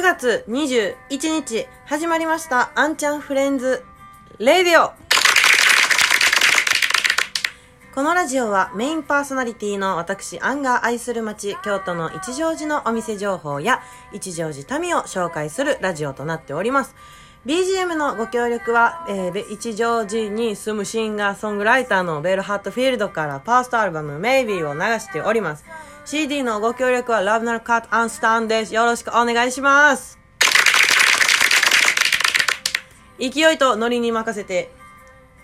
9月21日始まりました、あんちゃんフレンズ、レディオこのラジオはメインパーソナリティの私、アンが愛する街、京都の一乗寺のお店情報や一乗寺民を紹介するラジオとなっております。BGM のご協力は、えー一乗寺に住むシンガーソングライターのベル・ハットフィールドからファーストアルバム Maybe を流しております。CD のご協力は Love Not Cut and Stand です。よろしくお願いします。勢いとノリに任せて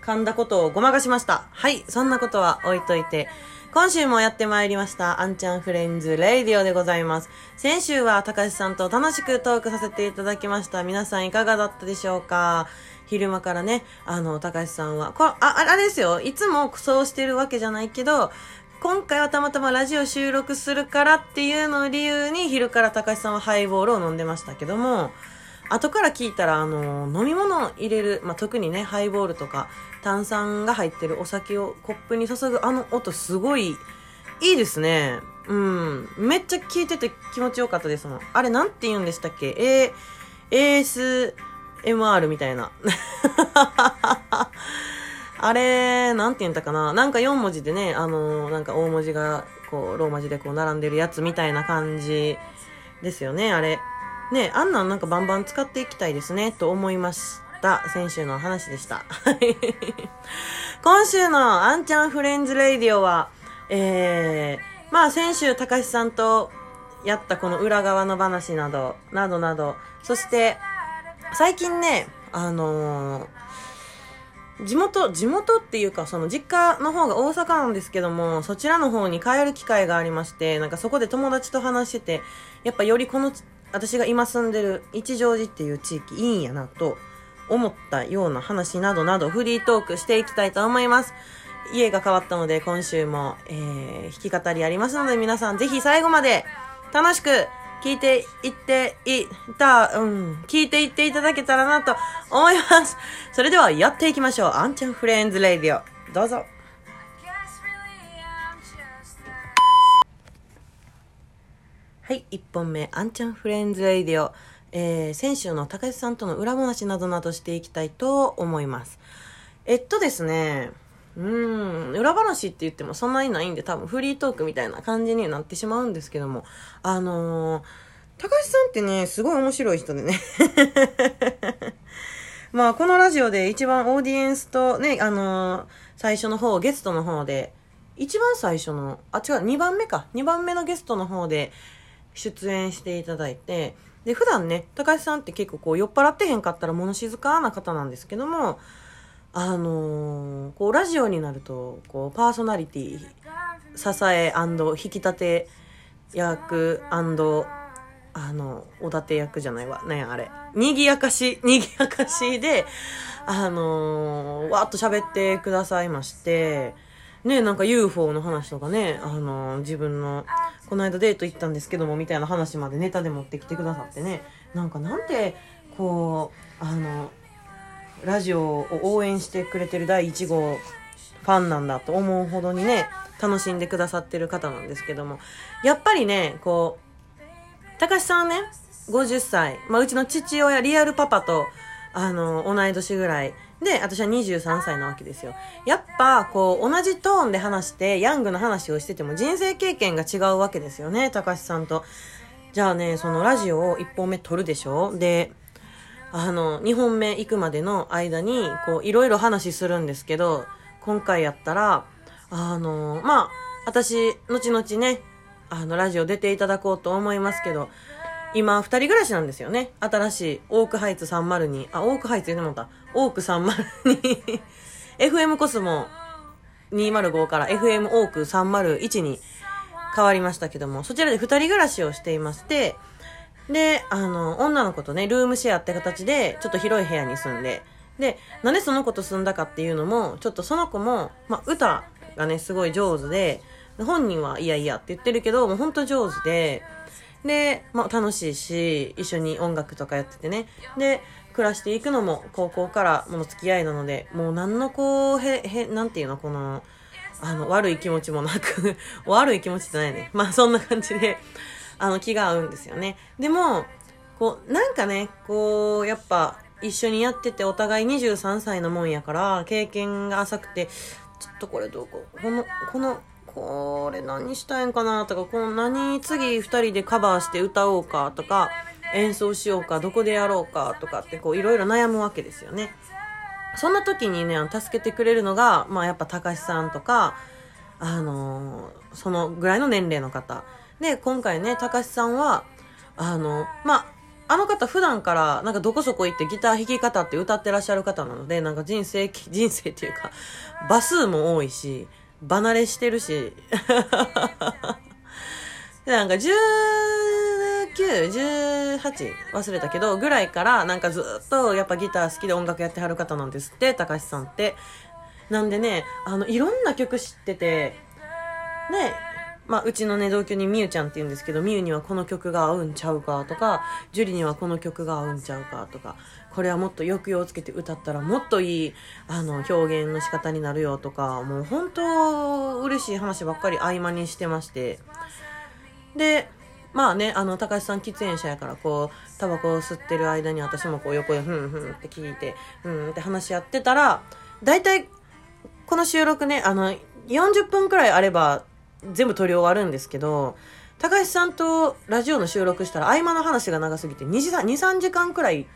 噛んだことをごまかしました。はい、そんなことは置いといて。今週もやってまいりました、あんちゃんフレンズレイディオでございます。先週は高橋さんと楽しくトークさせていただきました。皆さんいかがだったでしょうか？昼間からね、あの、高橋さんは、こ、ああれですよ、いつもそうしてるわけじゃないけど、今回はたまたまラジオ収録するからっていうのを理由に昼から高橋さんはハイボールを飲んでましたけども、後から聞いたら、あの、飲み物を入れる、まあ、特にね、ハイボールとか、炭酸が入ってるお酒をコップに注ぐあの音すごいいいですね。うん。めっちゃ聞いてて気持ちよかったですもん。あれなんて言うんでしたっけ ?A、ASMR みたいな。あれ、なんて言うんだかななんか4文字でね、あのなんか大文字が、こう、ローマ字でこう並んでるやつみたいな感じですよね、あれ。ねあんなんなんかバンバン使っていきたいですね、と思いました。先週の話でした。今週のあんちゃんフレンズレイディオは、えー、まあ先週高橋さんとやったこの裏側の話など、などなど、そして、最近ね、あのー地元、地元っていうか、その実家の方が大阪なんですけども、そちらの方に帰る機会がありまして、なんかそこで友達と話してて、やっぱよりこの、私が今住んでる一乗寺っていう地域いいんやなと思ったような話などなどフリートークしていきたいと思います。家が変わったので今週も、えー、弾き語りありますので皆さんぜひ最後まで楽しく聞いていっていた、うん、聞いていっていただけたらなと思います。それではやっていきましょう。アンチャン Friends Radio。どうぞ。はい、1本目、アンチャン Friends Radio。えー、先週のたかしさんとの裏話などなどしていきたいと思います。えっとですね、うん、裏話って言ってもそんなにないんで多分フリートークみたいな感じになってしまうんですけども、あのー、高橋さんってね、すごい面白い人でね。まあ、このラジオで一番オーディエンスとね、あのー最初の方、ゲストの方で、一番最初の、あ、違う、2番目か。2番目のゲストの方で出演していただいて、で、普段ね、高橋さんって結構こう酔っ払ってへんかったら物静かな方なんですけども、あのーこうラジオになると、こうパーソナリティ、支え引き立て役あの、おだて役じゃないわ。なんやあれ。にぎやかし、にぎやかしで、あのーわーっと喋ってくださいまして、ね、なんか UFO の話とかね、あのー自分の、この間デート行ったんですけども、みたいな話までネタで持ってきてくださってね、なんかなんて、こう、あの、ラジオを応援してくれてる第1号ファンなんだと思うほどにね、楽しんでくださってる方なんですけども、やっぱりね、こう、高橋さんね、50歳。まあ、うちの父親、リアルパパと、あの、同い年ぐらい。で、私は23歳なわけですよ。やっぱ、こう、同じトーンで話して、ヤングの話をしてても人生経験が違うわけですよね、高橋さんと。じゃあね、そのラジオを1本目撮るでしょで、あの、2本目行くまでの間に、こう、いろいろ話するんですけど、今回やったら、あの、まあ、私、後々ね、あの、ラジオ出ていただこうと思いますけど、今、二人暮らしなんですよね。新しい、オークハイツ302、あ、オークハイツ言ってもた。オーク302、FM コスモ205から FM オーク301に変わりましたけども、そちらで二人暮らしをしていまして、で、あの、女の子とね、ルームシェアって形で、ちょっと広い部屋に住んで、で、なんでその子と住んだかっていうのも、ちょっとその子も、まあ、歌がね、すごい上手で、本人はいやいやって言ってるけど、もう本当上手で、で、まあ、楽しいし、一緒に音楽とかやっててね。で、暮らしていくのも高校からもの付き合いなので、もう何のこう、へ、へ、なんていうの、この、あの、悪い気持ちもなく、悪い気持ちじゃないね。まあ、そんな感じで、あの、気が合うんですよね。でも、こう、なんかね、こう、やっぱ、一緒にやっててお互い23歳のもんやから、経験が浅くて、ちょっとこれどうこ、この、この、これ何したいんかなとか、この何次二人でカバーして歌おうかとか、演奏しようか、どこでやろうかとかってこういろいろ悩むわけですよね。そんな時にね、助けてくれるのが、まあやっぱ高橋さんとか、あのーそのぐらいの年齢の方。で、今回ね、高橋さんは、あの、まあ、あの方普段からなんかどこそこ行ってギター弾き方って歌ってらっしゃる方なので、なんか人生、人生っていうか、場数も多いし、離れしてるし、でなんか19、18忘れたけど、ぐらいからなんかずっとやっぱギター好きで音楽やってはる方なんですって、高橋さんって。なんでね、あの、いろんな曲知ってて、ね、まあ、うちのね、同居にみゆちゃんって言うんですけど、みゆにはこの曲が合うんちゃうかとか、ジュリにはこの曲が合うんちゃうかとか、これはもっと抑揚をつけて歌ったらもっといい、あの、表現の仕方になるよとか、もう本当嬉しい話ばっかり合間にしてまして。で、まあね、あの、高橋さん喫煙者やから、こう、タバコを吸ってる間に私もこう横で、ふんふんって聞いて、うんって話し合ってたら、大体、この収録ね、あの、40分くらいあれば、全部撮り終わるんですけど、高橋さんとラジオの収録したら合間の話が長すぎて2時間、2、3時間くらい、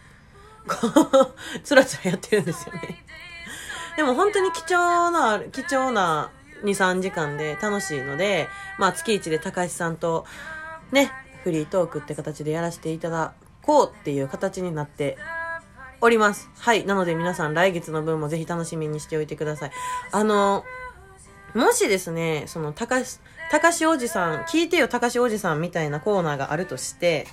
こう、つらつらやってるんですよね。でも本当に貴重な、貴重な2、3時間で楽しいので、まあ月1で高橋さんとね、フリートークって形でやらせていただこうっていう形になっております。はい。なので皆さん来月の分もぜひ楽しみにしておいてください。あの、もしですね、その、高し、高しおじさん、聞いてよ高しおじさんみたいなコーナーがあるとして、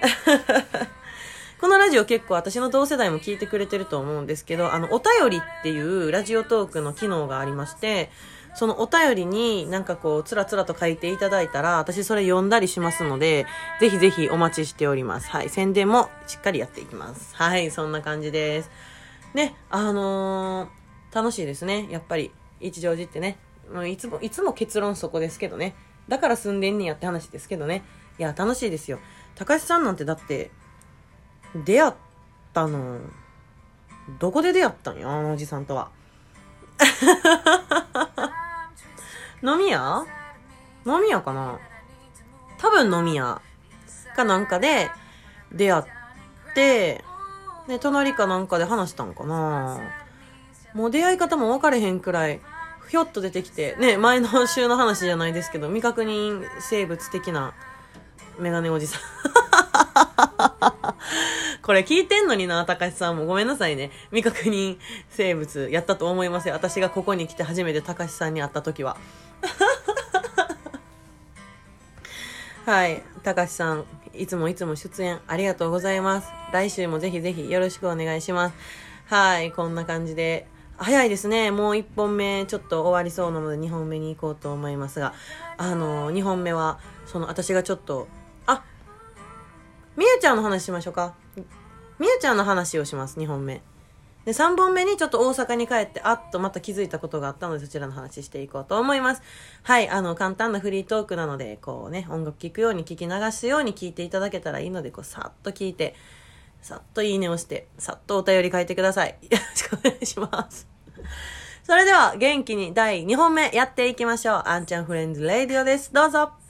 このラジオ結構私の同世代も聞いてくれてると思うんですけど、あの、お便りっていうラジオトークの機能がありまして、そのお便りになんかこう、つらつらと書いていただいたら、私それ読んだりしますので、ぜひぜひお待ちしております。はい。宣伝もしっかりやっていきます。はい。そんな感じです。ね、あのー楽しいですね。やっぱり、一乗寺ってね。もういつも、いつも結論そこですけどね。だから住んでんねやって話ですけどね。いや、楽しいですよ。高橋さんなんてだって、出会ったの、どこで出会ったんよ、あのおじさんとは。飲み屋？飲み屋かな？多分飲み屋かなんかで出会って、で、隣かなんかで話したんかなもう出会い方も分かれへんくらい、ひょっと出てきて、ね、前の週の話じゃないですけど、未確認生物的なメガネおじさん。これ聞いてんのにな、高橋さんも。ごめんなさいね。未確認生物やったと思いますよ。私がここに来て初めて高橋さんに会った時は。はい。高橋さん、いつもいつも出演ありがとうございます。来週もぜひぜひよろしくお願いします。はい。こんな感じで。早いですね。もう1本目ちょっと終わりそうなので2本目に行こうと思いますが、あの、2本目は、その私がちょっと、あ、みゆちゃんの話しましょうか。みゆちゃんの話をします、2本目。で、3本目にちょっと大阪に帰って、あっとまた気づいたことがあったので、そちらの話していこうと思います。はい、あの、簡単なフリートークなので、こうね、音楽聴くように聞き流すように聞いていただけたらいいので、こう、さっと聞いて、さっといいねをして、さっとお便り書いてください。よろしくお願いします。それでは、元気に第2本目やっていきましょう。あんちゃんフレンズレイディオです。どうぞ。